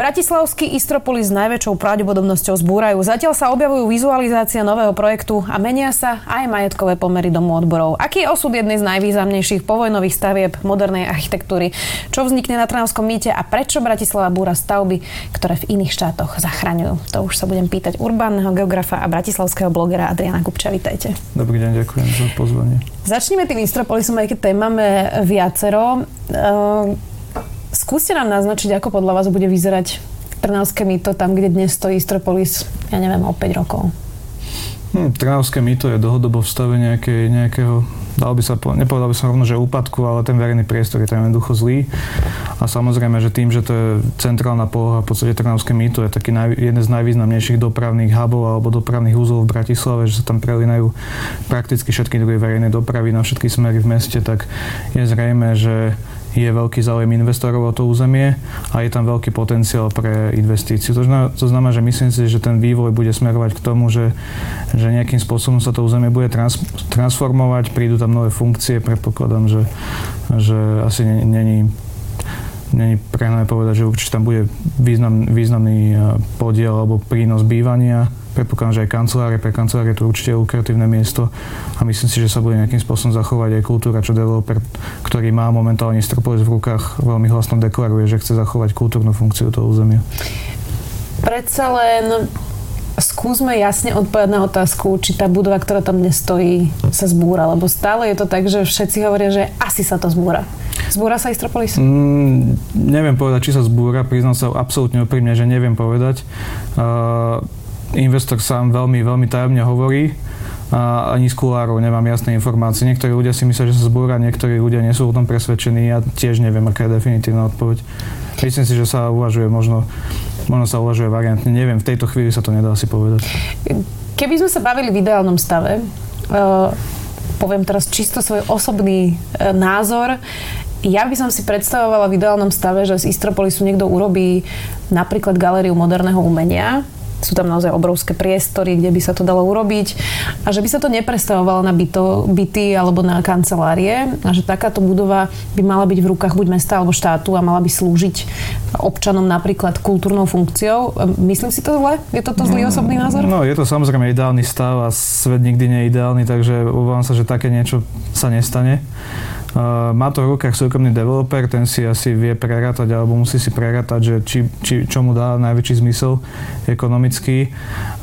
Bratislavský Istropolis s najväčšou pravdepodobnosťou zbúrajú. Zatiaľ sa objavujú vizualizácia nového projektu a menia sa aj majetkové pomery domu odborov. Aký je osud jednej z najvýznamnejších povojnových stavieb modernej architektúry? Čo vznikne na Trnavskom mýte a prečo Bratislava búra stavby, ktoré v iných štátoch zachraňujú? To už sa budem pýtať urbánneho geografa a bratislavského blogera Adriana Kupča. Vítajte. Dobrý deň, ďakujem za pozvanie. Začneme tým Istropolisom, aj keď tém máme viacero. Ehm, Skúste nám naznačiť, ako podľa vás bude vyzerať Trnavské mýto tam, kde dnes stojí Istropolis, ja neviem, o 5 rokov. Hm, Trnavské mýto je dlhodobo v stave nejakej, nejakého, dal by sa, nepovedal by som rovno, že úpadku, ale ten verejný priestor je tam jednoducho zlý. A samozrejme, že tým, že to je centrálna poloha, v podstate Trnavské mýto je taký naj, jeden z najvýznamnejších dopravných hubov alebo dopravných úzlov v Bratislave, že sa tam prelinajú prakticky všetky druhy verejnej dopravy na všetky smery v meste, tak je zrejme, že je veľký záujem investorov o to územie a je tam veľký potenciál pre investíciu. To znamená, že myslím si, že ten vývoj bude smerovať k tomu, že, že nejakým spôsobom sa to územie bude trans, transformovať, prídu tam nové funkcie, predpokladám, že, že asi není Není prehnané povedať, že určite tam bude význam, významný podiel alebo prínos bývania predpokladám, že aj kancelárie, pre kancelárie to určite je lukratívne miesto a myslím si, že sa bude nejakým spôsobom zachovať aj kultúra, čo developer, ktorý má momentálne Stropolis v rukách, veľmi hlasno deklaruje, že chce zachovať kultúrnu funkciu toho územia. Predsa len skúsme jasne odpovedať na otázku, či tá budova, ktorá tam dnes stojí, sa zbúra, lebo stále je to tak, že všetci hovoria, že asi sa to zbúra. Zbúra sa Istropolis? Mm, neviem povedať, či sa zbúra, priznám sa absolútne úprimne, že neviem povedať. Uh, investor sám veľmi, veľmi tajomne hovorí a ani z kulárov nemám jasné informácie. Niektorí ľudia si myslia, že sa zbúra, niektorí ľudia nie sú o tom presvedčení. Ja tiež neviem, aká je definitívna odpoveď. Myslím si, že sa uvažuje možno, možno sa uvažuje variantne. Neviem, v tejto chvíli sa to nedá si povedať. Keby sme sa bavili v ideálnom stave, uh, poviem teraz čisto svoj osobný uh, názor, ja by som si predstavovala v ideálnom stave, že z Istropolisu niekto urobí napríklad galériu moderného umenia, sú tam naozaj obrovské priestory, kde by sa to dalo urobiť a že by sa to neprestavovalo na byto, byty alebo na kancelárie a že takáto budova by mala byť v rukách buď mesta alebo štátu a mala by slúžiť občanom napríklad kultúrnou funkciou. Myslím si to zle? Je toto zlý osobný názor? No, je to samozrejme ideálny stav a svet nikdy nie je ideálny, takže obávam sa, že také niečo sa nestane. Uh, má to v rukách súkromný developer, ten si asi vie prerátať alebo musí si prerátať, že či, či, čo mu dá najväčší zmysel ekonomický.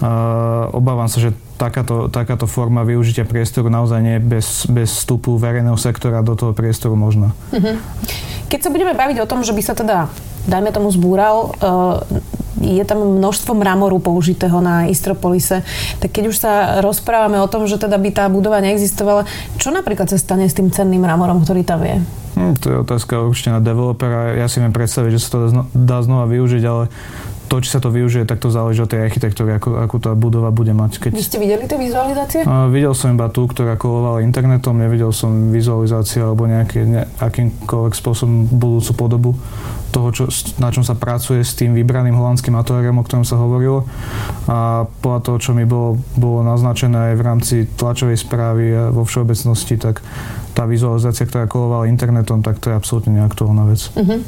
Uh, obávam sa, že takáto, takáto forma využitia priestoru naozaj nie bez, bez vstupu verejného sektora do toho priestoru možná. Uh-huh. Keď sa budeme baviť o tom, že by sa teda, dajme tomu, zbúral uh, je tam množstvo mramoru použitého na Istropolise. Tak keď už sa rozprávame o tom, že teda by tá budova neexistovala, čo napríklad sa stane s tým cenným mramorom, ktorý tam je? Hm, to je otázka určite na developera. Ja si viem predstaviť, že sa to dá znova využiť, ale to, či sa to využije, tak to záleží od tej architektúry, ako, ako tá budova bude mať. Keď... Vy ste videli tie vizualizácie? Uh, videl som iba tú, ktorá kolovala internetom, nevidel som vizualizáciu alebo nejaký, ne, akýmkoľvek spôsobom budúcu podobu toho, čo, na čom sa pracuje s tým vybraným holandským ateliérom, o ktorom sa hovorilo. A podľa toho, čo mi bolo, bolo naznačené aj v rámci tlačovej správy a vo všeobecnosti, tak tá vizualizácia, ktorá kolovala internetom, tak to je absolútne neaktuálna vec. Uh-huh.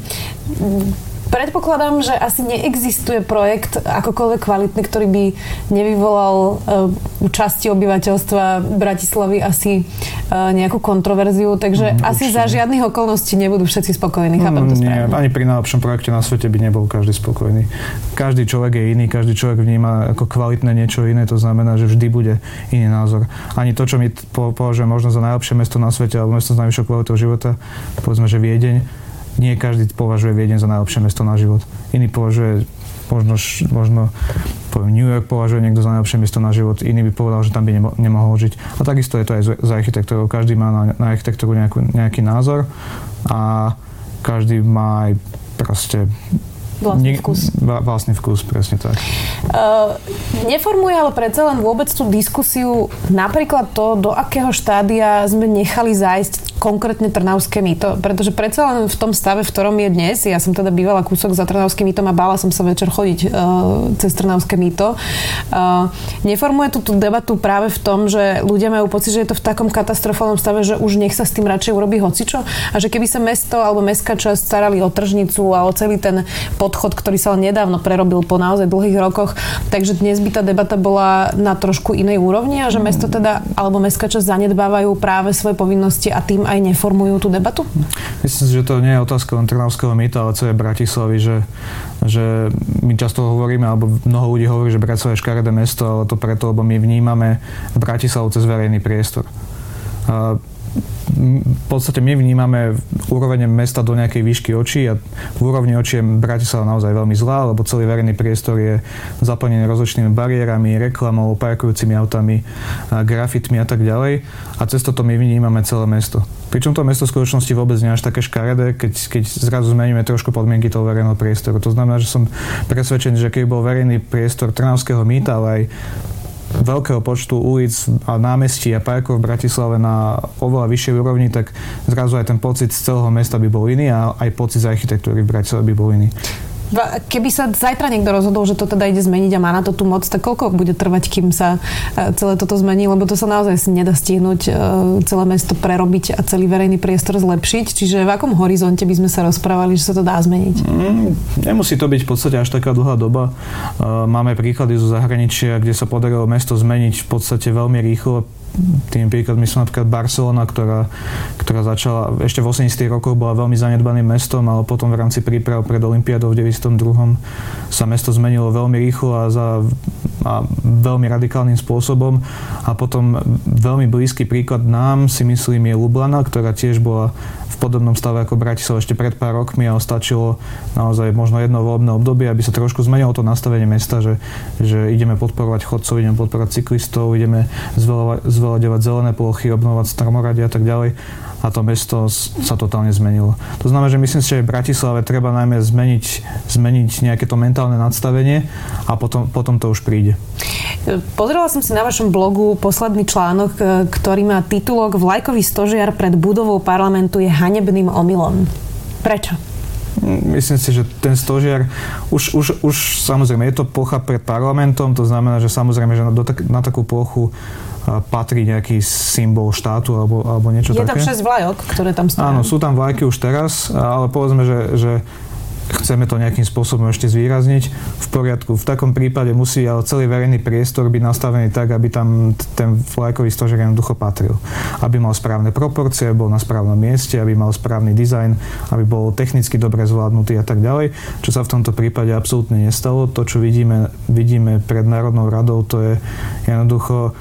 Predpokladám, že asi neexistuje projekt akokoľvek kvalitný, ktorý by nevyvolal uh, u časti obyvateľstva Bratislavy asi uh, nejakú kontroverziu, takže mm, asi za žiadnych okolností nebudú všetci spokojní. Chápem to Nie, ani pri najlepšom projekte na svete by nebol každý spokojný. Každý človek je iný, každý človek vníma ako kvalitné niečo iné, to znamená, že vždy bude iný názor. Ani to, čo my považujeme možno za najlepšie mesto na svete alebo mesto s najvyššou kvalitou života, povedzme, že Viedeň, nie každý považuje Viedeň za najlepšie mesto na život. Iný považuje možno, možno poviem, New York považuje niekto za najlepšie miesto na život, iný by povedal, že tam by nemo, nemohol žiť. A takisto je to aj za architektúrou. Každý má na, na architektúru nejakú, nejaký názor a každý má aj proste Vlastný vkus. Vlastný vkus, presne tak. Uh, neformuje ale predsa len vôbec tú diskusiu napríklad to, do akého štádia sme nechali zájsť konkrétne Trnavské mýto? Pretože predsa len v tom stave, v ktorom je dnes, ja som teda bývala kúsok za Trnavským mýtom a bála som sa večer chodiť uh, cez Trnavské mýto. Uh, neformuje tú, tú debatu práve v tom, že ľudia majú pocit, že je to v takom katastrofálnom stave, že už nech sa s tým radšej urobí hocičo a že keby sa mesto alebo mestská časť starali o tržnicu a o celý ten podchod, ktorý sa len nedávno prerobil po naozaj dlhých rokoch, takže dnes by tá debata bola na trošku inej úrovni a že mesto teda alebo mestská časť zanedbávajú práve svoje povinnosti a tým aj neformujú tú debatu? Myslím si, že to nie je otázka len Trnavského mýta, ale celé Bratislavy, že, že my často hovoríme, alebo mnoho ľudí hovorí, že Bratislava je škaredé mesto, ale to preto, lebo my vnímame Bratislavu cez verejný priestor. A v podstate my vnímame úroveň mesta do nejakej výšky očí a v úrovni očí je Bratislava naozaj veľmi zlá, lebo celý verejný priestor je zaplnený rozličnými bariérami, reklamou, parkujúcimi autami, grafitmi a tak ďalej. A cez toto my vnímame celé mesto. Pričom to mesto v skutočnosti vôbec nie až také škaredé, keď, keď zrazu zmeníme trošku podmienky toho verejného priestoru. To znamená, že som presvedčený, že keď bol verejný priestor Trnavského mýta, ale aj veľkého počtu ulic a námestí a parkov v Bratislave na oveľa vyššej úrovni, tak zrazu aj ten pocit z celého mesta by bol iný a aj pocit z architektúry v Bratislave by bol iný. Keby sa zajtra niekto rozhodol, že to teda ide zmeniť a má na to tú moc, tak koľko bude trvať, kým sa e, celé toto zmení? Lebo to sa naozaj nedá stihnúť e, celé mesto prerobiť a celý verejný priestor zlepšiť. Čiže v akom horizonte by sme sa rozprávali, že sa to dá zmeniť? Mm, nemusí to byť v podstate až taká dlhá doba. E, máme príklady zo zahraničia, kde sa podarilo mesto zmeniť v podstate veľmi rýchlo tým príkladmi sú napríklad Barcelona, ktorá, ktorá začala, ešte v 80 rokoch bola veľmi zanedbaným mestom, ale potom v rámci príprav pred Olympiádou v 92. sa mesto zmenilo veľmi rýchlo a za a veľmi radikálnym spôsobom. A potom veľmi blízky príklad nám si myslím je Lublana, ktorá tiež bola v podobnom stave ako Bratislava ešte pred pár rokmi a stačilo naozaj možno jedno voľbné obdobie, aby sa trošku zmenilo to nastavenie mesta, že, že ideme podporovať chodcov, ideme podporovať cyklistov, ideme zveľaďovať zelené plochy, obnovať stromorady a tak ďalej a to mesto sa totálne zmenilo. To znamená, že myslím si, že v Bratislave treba najmä zmeniť, zmeniť nejaké to mentálne nadstavenie a potom, potom to už príde. Pozrela som si na vašom blogu posledný článok, e, ktorý má titulok Vlajkový stožiar pred budovou parlamentu je hanebným omylom. Prečo? Myslím si, že ten stožiar, už, už, už samozrejme je to plocha pred parlamentom, to znamená, že samozrejme, že na, do, na takú plochu patrí nejaký symbol štátu alebo, alebo niečo Je také. Je tam 6 vlajok, ktoré tam stojí. Áno, sú tam vlajky už teraz, ale povedzme, že, že chceme to nejakým spôsobom ešte zvýrazniť, v poriadku. V takom prípade musí ale celý verejný priestor byť nastavený tak, aby tam ten vlajkový stožer jednoducho patril. Aby mal správne proporcie, bol na správnom mieste, aby mal správny dizajn, aby bol technicky dobre zvládnutý a tak ďalej, čo sa v tomto prípade absolútne nestalo. To, čo vidíme, vidíme pred Národnou radou, to je jednoducho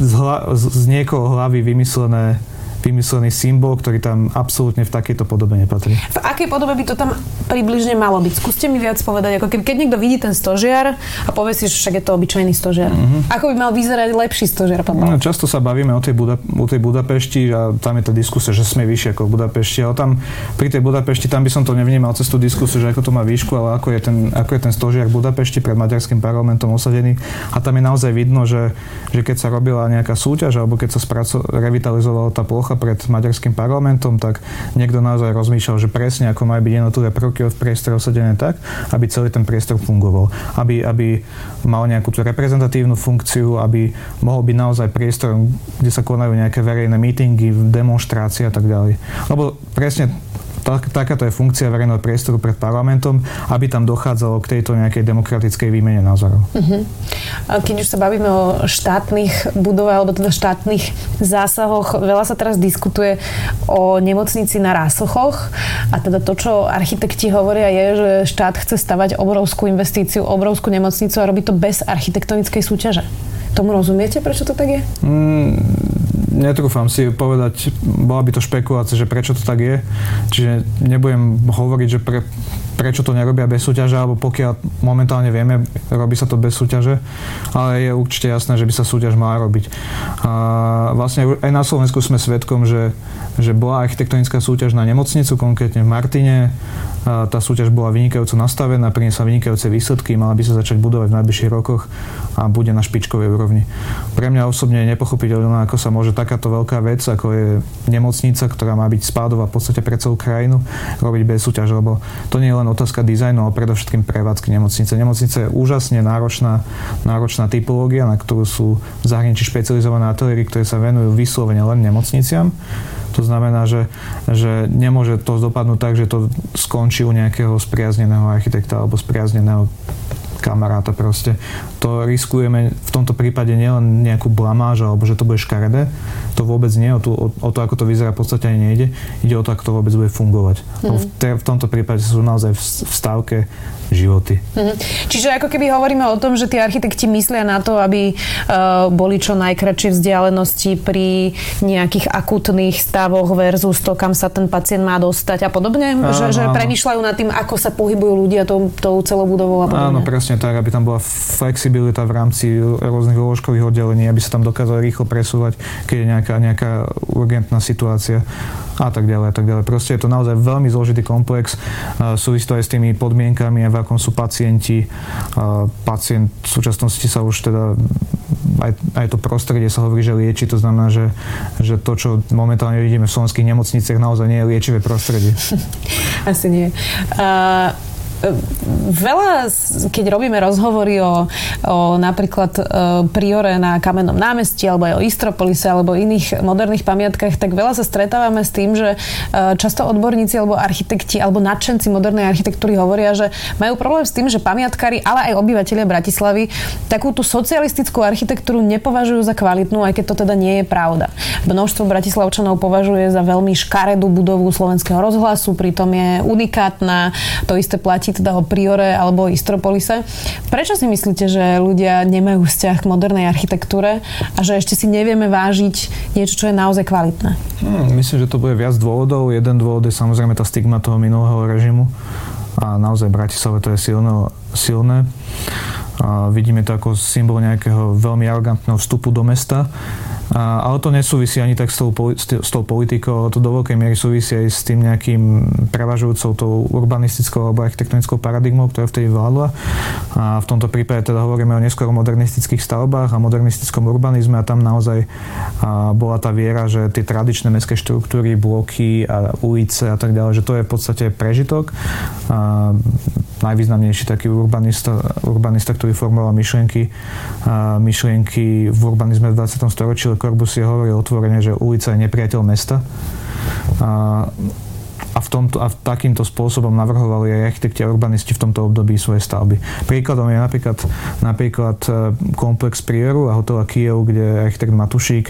z, hla, z niekoho hlavy vymyslené vymyslený symbol, ktorý tam absolútne v takejto podobe nepatrí. V akej podobe by to tam približne malo byť? Skúste mi viac povedať, ako keď, keď niekto vidí ten stožiar a povie si, že však je to obyčajný stožiar. Mm-hmm. Ako by mal vyzerať lepší stožiar? No, často sa bavíme o tej, Buda, o tej Budapešti a tam je tá diskusia, že sme vyššie ako v Budapešti, ale tam pri tej Budapešti tam by som to nevnímal cez tú diskusiu, že ako to má výšku, ale ako je ten, ako je ten stožiar v Budapešti pred maďarským parlamentom osadený. A tam je naozaj vidno, že, že keď sa robila nejaká súťaž alebo keď sa spraco- revitalizovala tá plocha pred maďarským parlamentom, tak niekto naozaj rozmýšľal, že presne ako majú byť jednotlivé prvky v priestore osadené tak, aby celý ten priestor fungoval. Aby, aby mal nejakú tú reprezentatívnu funkciu, aby mohol byť naozaj priestor, kde sa konajú nejaké verejné mítingy, demonstrácie a tak ďalej. Lebo presne tak, takáto je funkcia verejného priestoru pred parlamentom, aby tam dochádzalo k tejto nejakej demokratickej výmene názorov. Uh-huh. Keď už sa bavíme o štátnych budovách, alebo teda štátnych zásahoch, veľa sa teraz diskutuje o nemocnici na Rásochoch a teda to, čo architekti hovoria je, že štát chce stavať obrovskú investíciu, obrovskú nemocnicu a robí to bez architektonickej súťaže. Tomu rozumiete, prečo to tak je? Mm, netrúfam si povedať, bola by to špekulácia, že prečo to tak je. Čiže nebudem hovoriť, že pre, prečo to nerobia bez súťaže, alebo pokiaľ momentálne vieme, robí sa to bez súťaže, ale je určite jasné, že by sa súťaž mala robiť. A vlastne aj na Slovensku sme svedkom, že, že bola architektonická súťaž na nemocnicu, konkrétne v Martine, tá súťaž bola vynikajúco nastavená, priniesla vynikajúce výsledky, mala by sa začať budovať v najbližších rokoch a bude na špičkovej úrovni. Pre mňa osobne je nepochopiteľné, ako sa môže takáto veľká vec, ako je nemocnica, ktorá má byť spádová v podstate pre celú krajinu, robiť bez súťaže, lebo to nie je len otázka dizajnu, ale predovšetkým prevádzky nemocnice. Nemocnica je úžasne náročná, náročná typológia, na ktorú sú v zahraničí špecializované ateliéry, ktoré sa venujú vyslovene len nemocniciam. To znamená, že, že nemôže to dopadnúť tak, že to skončí u nejakého spriazneného architekta alebo spriazneného kamaráta proste. To riskujeme v tomto prípade nielen nejakú blamáž alebo že to bude škaredé, to vôbec nie, o, to, o, o to, ako to vyzerá, v podstate ani nejde. Ide o to, ako to vôbec bude fungovať. Mm. V, te, v tomto prípade sú naozaj v, v stávke životy. Mm-hmm. Čiže ako keby hovoríme o tom, že tí architekti myslia na to, aby uh, boli čo najkračšie vzdialenosti pri nejakých akutných stavoch versus to, kam sa ten pacient má dostať a podobne? Áno, že, že premyšľajú nad tým, ako sa pohybujú ľudia tou, tou celou budovou a podobne? Áno, presne tak, aby tam bola flexibilita v rámci rôznych lôžkových oddelení, aby sa tam dokázali rýchlo presúvať, keď je nejaká, nejaká urgentná situácia a tak ďalej a tak ďalej. Proste je to naozaj veľmi zložitý komplex. Súvisí to aj s tými podmienkami a v akom sú pacienti. Pacient v súčasnosti sa už teda aj, aj to prostredie sa hovorí, že lieči, to znamená, že, že to, čo momentálne vidíme v slovenských nemocniciach, naozaj nie je liečivé prostredie. Asi nie. Uh veľa, keď robíme rozhovory o, o napríklad e, priore na Kamennom námestí alebo aj o Istropolise alebo iných moderných pamiatkách, tak veľa sa stretávame s tým, že e, často odborníci alebo architekti alebo nadšenci modernej architektúry hovoria, že majú problém s tým, že pamiatkári, ale aj obyvateľia Bratislavy takú tú socialistickú architektúru nepovažujú za kvalitnú, aj keď to teda nie je pravda. Množstvo bratislavčanov považuje za veľmi škaredú budovu slovenského rozhlasu, pritom je unikátna. To isté platí teda o Priore alebo o Istropolise. Prečo si myslíte, že ľudia nemajú vzťah k modernej architektúre a že ešte si nevieme vážiť niečo, čo je naozaj kvalitné? Hmm, myslím, že to bude viac dôvodov. Jeden dôvod je samozrejme tá stigma toho minulého režimu a naozaj Bratislave to je silné. silné. A vidíme to ako symbol nejakého veľmi arogantného vstupu do mesta a, ale to nesúvisí ani tak s tou, s tou politikou, to do veľkej miery súvisí aj s tým nejakým prevažujúcou tou urbanistickou alebo architektonickou paradigmou, ktorá vtedy vládla. A v tomto prípade teda hovoríme o neskôr modernistických stavbách a modernistickom urbanizme a tam naozaj a bola tá viera, že tie tradičné mestské štruktúry, bloky a ulice a tak ďalej, že to je v podstate prežitok. A najvýznamnejší taký urbanista, urbanista ktorý formoval myšlienky, myšlienky v urbanizme v 20. storočí, Corbusier hovorí otvorene, že ulica je nepriateľ mesta. A v tomto, a takýmto spôsobom navrhovali aj architekti a urbanisti v tomto období svoje stavby. Príkladom je napríklad, napríklad e, komplex Prieru a hotela Kiev, kde architekt Matušík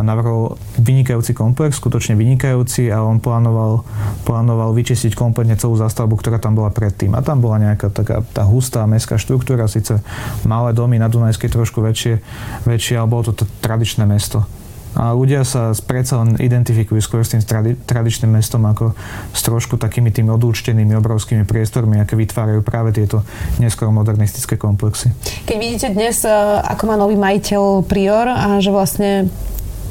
navrhol vynikajúci komplex, skutočne vynikajúci a on plánoval, plánoval vyčistiť kompletne celú zastavbu, ktorá tam bola predtým. A tam bola nejaká taká tá hustá mestská štruktúra, síce malé domy na Dunajskej trošku väčšie, väčšie ale bolo to tradičné mesto. A ľudia sa predsa len identifikujú skôr s tým tradi- tradičným mestom ako s trošku takými tými odúčtenými obrovskými priestormi, aké vytvárajú práve tieto neskôr modernistické komplexy. Keď vidíte dnes, e, ako má nový majiteľ Prior a že vlastne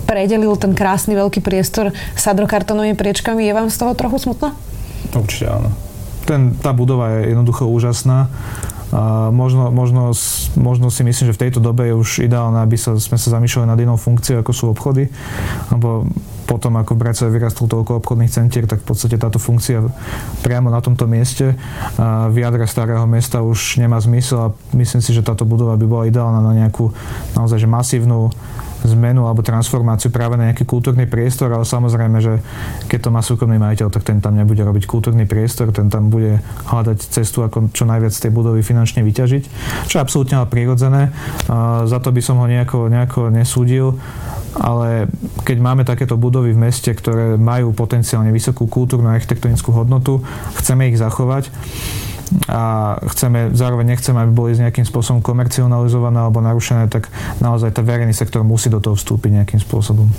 predelil ten krásny veľký priestor sadrokartonovými priečkami, je vám z toho trochu smutno? Určite áno. Ten, tá budova je jednoducho úžasná a možno, možno, možno si myslím, že v tejto dobe je už ideálne, aby sa, sme sa zamýšľali nad inou funkciou, ako sú obchody. Lebo potom, ako v Bratislave vyrastlo toľko obchodných centier, tak v podstate táto funkcia priamo na tomto mieste v jadre starého mesta už nemá zmysel a myslím si, že táto budova by bola ideálna na nejakú naozaj že masívnu zmenu alebo transformáciu práve na nejaký kultúrny priestor, ale samozrejme, že keď to má súkromný majiteľ, tak ten tam nebude robiť kultúrny priestor, ten tam bude hľadať cestu, ako čo najviac z tej budovy finančne vyťažiť, čo je absolútne ale prirodzené. Za to by som ho nejako, nejako nesúdil, ale keď máme takéto budovy v meste, ktoré majú potenciálne vysokú kultúrnu a architektonickú hodnotu, chceme ich zachovať, a chceme, zároveň nechceme, aby boli nejakým spôsobom komercionalizované alebo narušené, tak naozaj ten verejný sektor musí do toho vstúpiť nejakým spôsobom.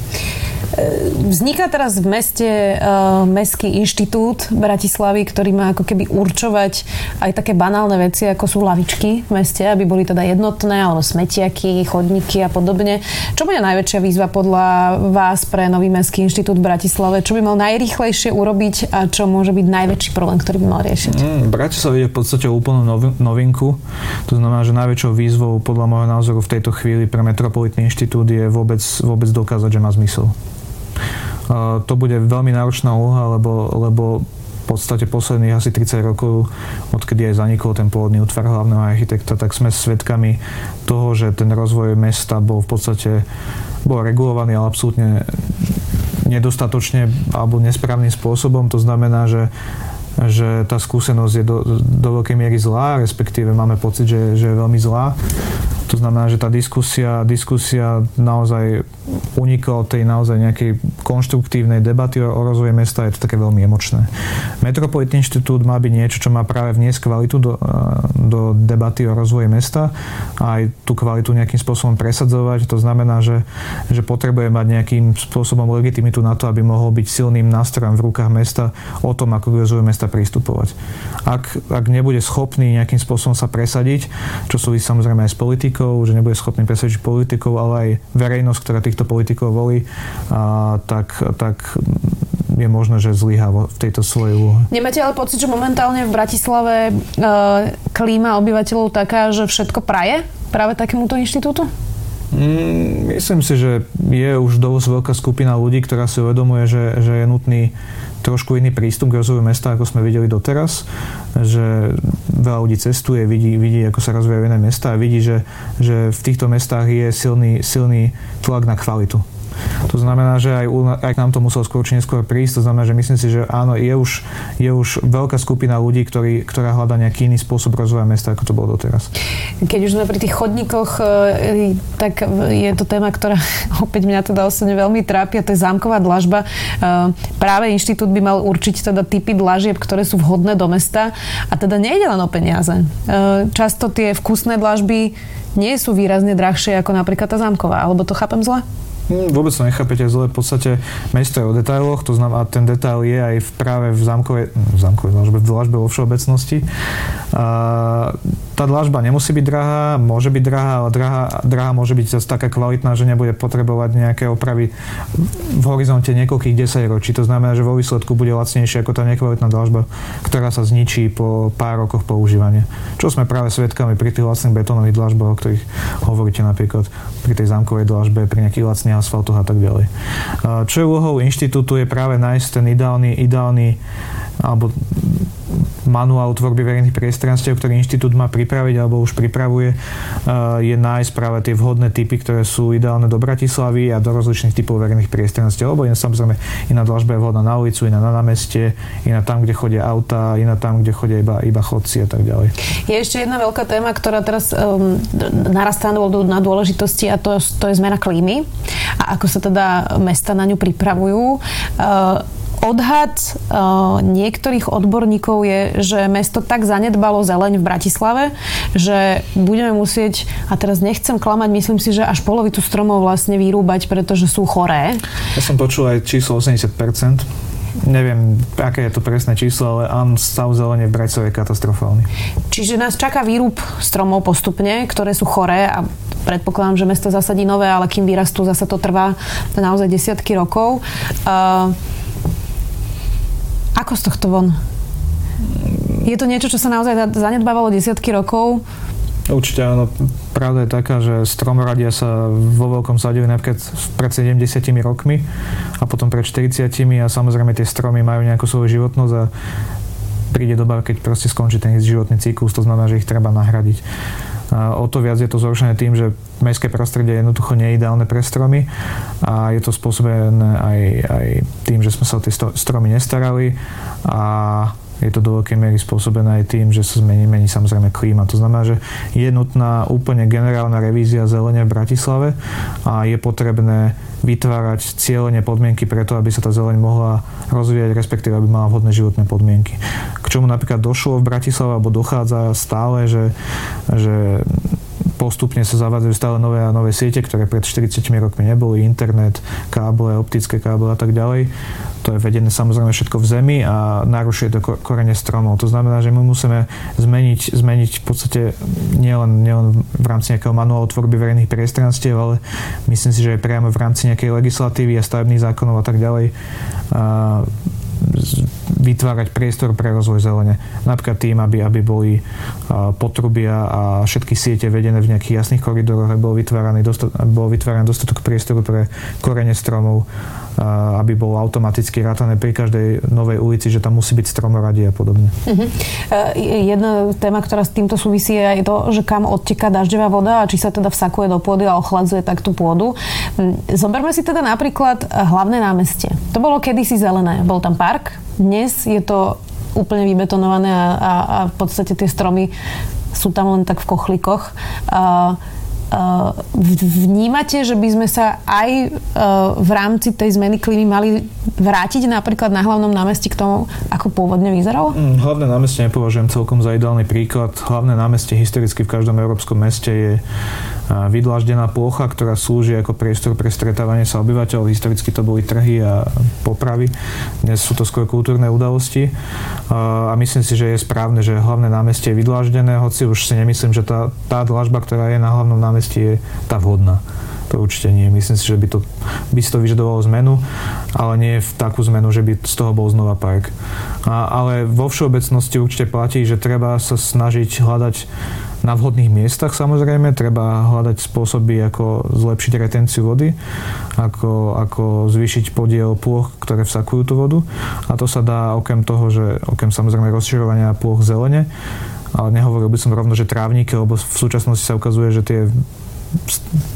Vzniká teraz v meste uh, Mestský inštitút Bratislavy, ktorý má ako keby určovať aj také banálne veci, ako sú lavičky v meste, aby boli teda jednotné, alebo smetiaky, chodníky a podobne. Čo bude najväčšia výzva podľa vás pre Nový Mestský inštitút v Bratislave? Čo by mal najrýchlejšie urobiť a čo môže byť najväčší problém, ktorý by mal riešiť? Mm, Bratislava je v podstate úplnú novinku. To znamená, že najväčšou výzvou podľa môjho názoru v tejto chvíli pre Metropolitný inštitút je vôbec, vôbec dokázať, že má zmysel. To bude veľmi náročná úloha, lebo, lebo v podstate posledných asi 30 rokov, odkedy aj zanikol ten pôvodný útvar hlavného architekta, tak sme svedkami toho, že ten rozvoj mesta bol v podstate bol regulovaný, ale absolútne nedostatočne alebo nesprávnym spôsobom. To znamená, že že tá skúsenosť je do, do veľkej miery zlá, respektíve máme pocit, že, že je veľmi zlá. To znamená, že tá diskusia, diskusia naozaj unikla od tej naozaj nejakej konštruktívnej debaty o, rozvoji mesta, je to také veľmi emočné. Metropolitný inštitút má byť niečo, čo má práve vniesť kvalitu do, do debaty o rozvoji mesta a aj tú kvalitu nejakým spôsobom presadzovať. To znamená, že, že potrebuje mať nejakým spôsobom legitimitu na to, aby mohol byť silným nástrojom v rukách mesta o tom, ako k mesta pristupovať. Ak, ak nebude schopný nejakým spôsobom sa presadiť, čo súvisí samozrejme aj s politikou, politikov, že nebude schopný presvedčiť politikov, ale aj verejnosť, ktorá týchto politikov volí, a, tak, tak je možné, že zlyhá v tejto svojej úlohe. Nemáte ale pocit, že momentálne v Bratislave e, klíma obyvateľov taká, že všetko praje práve takémuto inštitútu? Mm, myslím si, že je už dosť veľká skupina ľudí, ktorá si uvedomuje, že, že je nutný trošku iný prístup k rozvoju mesta, ako sme videli doteraz, že veľa ľudí cestuje, vidí, vidí ako sa rozvíjajú iné mesta a vidí, že, že v týchto mestách je silný, silný tlak na kvalitu. To znamená, že aj, aj nám to muselo skôr či neskôr prísť. To znamená, že myslím si, že áno, je už, je už veľká skupina ľudí, ktorí, ktorá hľadá nejaký iný spôsob rozvoja mesta, ako to bolo doteraz. Keď už sme pri tých chodníkoch, e, tak je to téma, ktorá opäť mňa teda osobne veľmi a to je zámková dlažba. E, práve inštitút by mal určiť teda typy dlažieb, ktoré sú vhodné do mesta a teda nejde len o peniaze. E, často tie vkusné dlažby nie sú výrazne drahšie ako napríklad tá zámková, alebo to chápem zle? Hm, vôbec to nechápete zle. V podstate mesto je o detailoch, to znamená, ten detail je aj v, práve v zámkovej, v zámkovej dlažbe, v dlažbe vo všeobecnosti. A, tá dlažba nemusí byť drahá, môže byť drahá, ale drahá, drahá môže byť zase taká kvalitná, že nebude potrebovať nejaké opravy v horizonte niekoľkých desaťročí. To znamená, že vo výsledku bude lacnejšia ako tá nekvalitná dlažba, ktorá sa zničí po pár rokoch používania. Čo sme práve svedkami pri tých lacných betónových dlažbách, o ktorých hovoríte napríklad pri tej zámkovej dlažbe, pri nejakých lacných asfaltoch a tak ďalej. Čo je úlohou inštitútu je práve nájsť ten ideálny, ideálny alebo manuál tvorby verejných priestranstiev, ktorý inštitút má pripraviť alebo už pripravuje, je nájsť práve tie vhodné typy, ktoré sú ideálne do Bratislavy a do rozličných typov verejných priestranstiev. Lebo iná, samozrejme iná dlažba je vhodná na ulicu, iná na námestie, iná tam, kde chodia auta, iná tam, kde chodia iba, iba chodci a tak ďalej. Je ešte jedna veľká téma, ktorá teraz um, narastá na dôležitosti a to, to je zmena klímy a ako sa teda mesta na ňu pripravujú. Uh, Odhad uh, niektorých odborníkov je, že mesto tak zanedbalo zeleň v Bratislave, že budeme musieť, a teraz nechcem klamať, myslím si, že až polovicu stromov vlastne vyrúbať, pretože sú choré. Ja som počul aj číslo 80%. Neviem, aké je to presné číslo, ale áno, stav zelenie v Bratislave je katastrofálny. Čiže nás čaká výrub stromov postupne, ktoré sú choré a predpokladám, že mesto zasadí nové, ale kým vyrastú, zase to trvá naozaj desiatky rokov. Uh, ako z tohto von? Je to niečo, čo sa naozaj zanedbávalo desiatky rokov? Určite áno. Pravda je taká, že stromoradia sa vo veľkom sadili napríklad pred 70 rokmi a potom pred 40 a samozrejme tie stromy majú nejakú svoju životnosť a príde doba, keď proste skončí ten životný cyklus, to znamená, že ich treba nahradiť. O to viac je to zhoršené tým, že mestské prostredie je jednoducho neideálne pre stromy a je to spôsobené aj, aj tým, že sme sa o tie stromy nestarali a je to do veľkej miery spôsobené aj tým, že sa zmení, mení samozrejme klíma. To znamená, že je nutná úplne generálna revízia zelene v Bratislave a je potrebné vytvárať cieľene podmienky preto, aby sa tá zeleň mohla rozvíjať, respektíve aby mala vhodné životné podmienky. K čomu napríklad došlo v Bratislave, alebo dochádza stále, že, že postupne sa zavádzajú stále nové a nové siete, ktoré pred 40 rokmi neboli, internet, káble, optické káble a tak ďalej. To je vedené samozrejme všetko v zemi a narušuje to korene stromov. To znamená, že my musíme zmeniť, zmeniť v podstate nielen, nielen v rámci nejakého manuálu tvorby verejných priestranstiev, ale myslím si, že aj priamo v rámci nejakej legislatívy a stavebných zákonov a tak ďalej a vytvárať priestor pre rozvoj zelene. Napríklad tým, aby, aby boli potrubia a všetky siete vedené v nejakých jasných koridoroch, aby bol vytváraný, dostat, bol vytváraný dostatok priestoru pre korene stromov, aby bolo automaticky rátané pri každej novej ulici, že tam musí byť stromoradie a podobne. Uh-huh. Jedna téma, ktorá s týmto súvisí, je to, že kam odteká dažďová voda a či sa teda vsakuje do pôdy a ochladzuje tak tú pôdu. Hm, zoberme si teda napríklad hlavné námestie. To bolo kedysi zelené. Bol tam park, dnes je to úplne vybetonované a, a, a v podstate tie stromy sú tam len tak v kochlikoch. Vnímate, že by sme sa aj e, v rámci tej zmeny klímy mali vrátiť napríklad na hlavnom námestí k tomu, ako pôvodne vyzeralo? Mm, hlavné námestie nepovažujem celkom za ideálny príklad. Hlavné námestie historicky v každom európskom meste je vydláždená plocha, ktorá slúži ako priestor pre stretávanie sa obyvateľov. Historicky to boli trhy a popravy. Dnes sú to skôr kultúrne udalosti. A myslím si, že je správne, že hlavné námestie je vydláždené, hoci už si nemyslím, že tá, tá dlažba, ktorá je na hlavnom námestí, je tá vhodná. To určite nie. Myslím si, že by, to, by si to vyžadovalo zmenu, ale nie v takú zmenu, že by z toho bol znova park. A, ale vo všeobecnosti určite platí, že treba sa snažiť hľadať na vhodných miestach samozrejme, treba hľadať spôsoby, ako zlepšiť retenciu vody, ako, ako zvýšiť podiel ploch, ktoré vsakujú tú vodu. A to sa dá okrem toho, že okrem samozrejme rozširovania ploch zelene, ale nehovoril by som rovno, že trávniky, lebo v súčasnosti sa ukazuje, že tie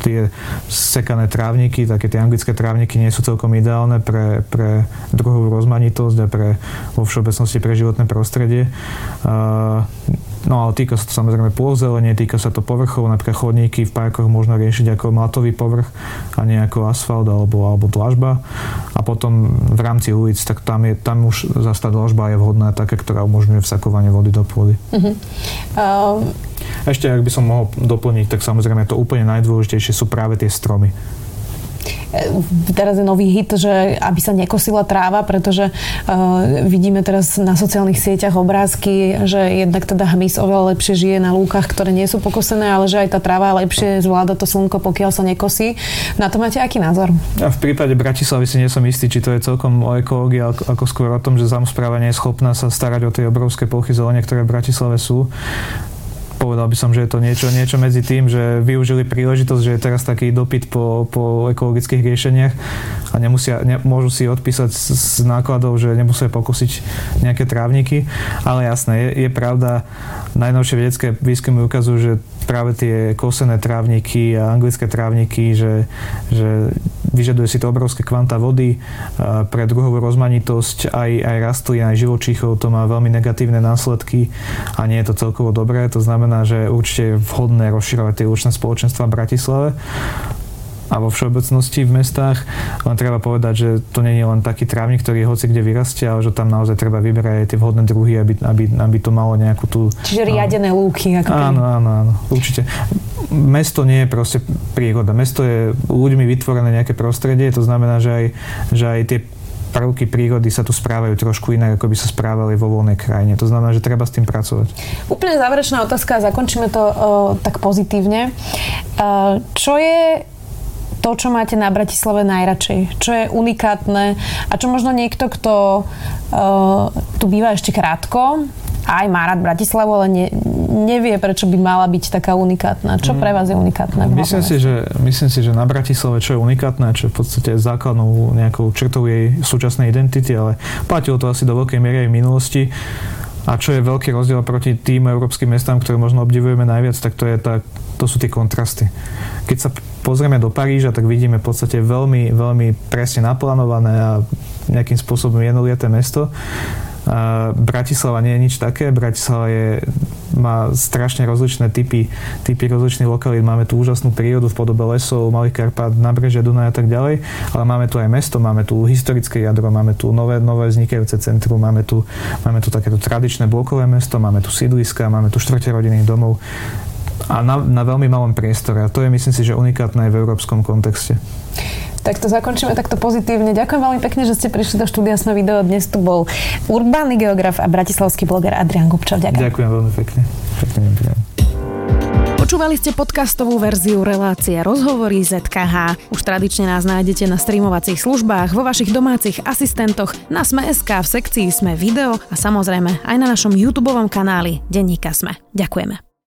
tie sekané trávniky, také tie anglické trávniky nie sú celkom ideálne pre, pre druhovú rozmanitosť a pre, vo všeobecnosti pre životné prostredie. Uh, No ale týka sa to samozrejme pôzelenie, týka sa to povrchov, napríklad chodníky v parkoch možno riešiť ako matový povrch a nie ako asfalt alebo, alebo dlažba. A potom v rámci ulic, tak tam, je, tam už zase tá dlažba je vhodná taká, ktorá umožňuje vsakovanie vody do pôdy. Uh-huh. Um... Ešte, ak by som mohol doplniť, tak samozrejme to úplne najdôležitejšie sú práve tie stromy teraz je nový hit, že aby sa nekosila tráva, pretože uh, vidíme teraz na sociálnych sieťach obrázky, že jednak teda hmyz oveľa lepšie žije na lúkach, ktoré nie sú pokosené, ale že aj tá tráva lepšie zvláda to slnko, pokiaľ sa nekosí. Na to máte aký názor? Ja v prípade Bratislavy si nie som istý, či to je celkom o ekológii, ako skôr o tom, že samozpráva nie je schopná sa starať o tie obrovské plochy zelene, ktoré v Bratislave sú povedal by som, že je to niečo, niečo medzi tým, že využili príležitosť, že je teraz taký dopyt po, po ekologických riešeniach a nemusia, ne, môžu si odpísať z, nákladov, že nemusia pokúsiť nejaké trávniky. Ale jasné, je, je pravda, najnovšie vedecké výskumy ukazujú, že práve tie kosené trávniky a anglické trávniky, že, že vyžaduje si to obrovské kvanta vody pre druhovú rozmanitosť aj, aj rastlín, aj živočíchov, to má veľmi negatívne následky a nie je to celkovo dobré. To znamená, že určite je vhodné rozširovať tie lučné spoločenstva v Bratislave a vo všeobecnosti v mestách. Len treba povedať, že to nie je len taký trávnik, ktorý je hoci kde vyrastie, ale že tam naozaj treba vyberať aj tie vhodné druhy, aby, aby, aby to malo nejakú tú... Čiže riadené áno, lúky. Ako áno, áno, áno, určite. Mesto nie je proste príroda. Mesto je ľuďmi vytvorené nejaké prostredie, to znamená, že aj, že aj tie prvky prírody sa tu správajú trošku inak, ako by sa správali vo voľnej krajine. To znamená, že treba s tým pracovať. Úplne záverečná otázka zakončíme to uh, tak pozitívne. Uh, čo je to, čo máte na Bratislave najradšej? Čo je unikátne a čo možno niekto, kto uh, tu býva ešte krátko, aj má rád Bratislavu, ale ne, nevie, prečo by mala byť taká unikátna. Čo pre vás je unikátne? Myslím si, že, myslím si, že na Bratislave, čo je unikátne, čo je v podstate základnou nejakou črtou jej súčasnej identity, ale platilo to asi do veľkej miery aj v minulosti. A čo je veľký rozdiel proti tým európskym mestám, ktoré možno obdivujeme najviac, tak to, je tá, to sú tie kontrasty. Keď sa pozrieme do Paríža, tak vidíme v podstate veľmi, veľmi presne naplánované a nejakým spôsobom jednoliaté mesto Bratislava nie je nič také. Bratislava je, má strašne rozličné typy, typy rozličných lokalít. Máme tu úžasnú prírodu v podobe lesov, Malých Karpát, Nabrežia Dunaja a tak ďalej, ale máme tu aj mesto, máme tu historické jadro, máme tu nové, nové vznikajúce centrum, máme tu, máme tu takéto tradičné blokové mesto, máme tu sídliska, máme tu štvrte rodinných domov a na, na veľmi malom priestore. A to je myslím si, že unikátne aj v európskom kontexte. Tak to zakončíme takto pozitívne. Ďakujem veľmi pekne, že ste prišli do štúdia Sme video. Dnes tu bol urbánny geograf a bratislavský bloger Adrian Gubčov. Ďakujem. Ďakujem veľmi pekne. Pekne Počúvali ste podcastovú verziu relácie Rozhovory ZKH. Už tradične nás nájdete na streamovacích službách, vo vašich domácich asistentoch, na Sme.sk, v sekcii Sme video a samozrejme aj na našom YouTube kanáli Denníka Sme. Ďakujeme.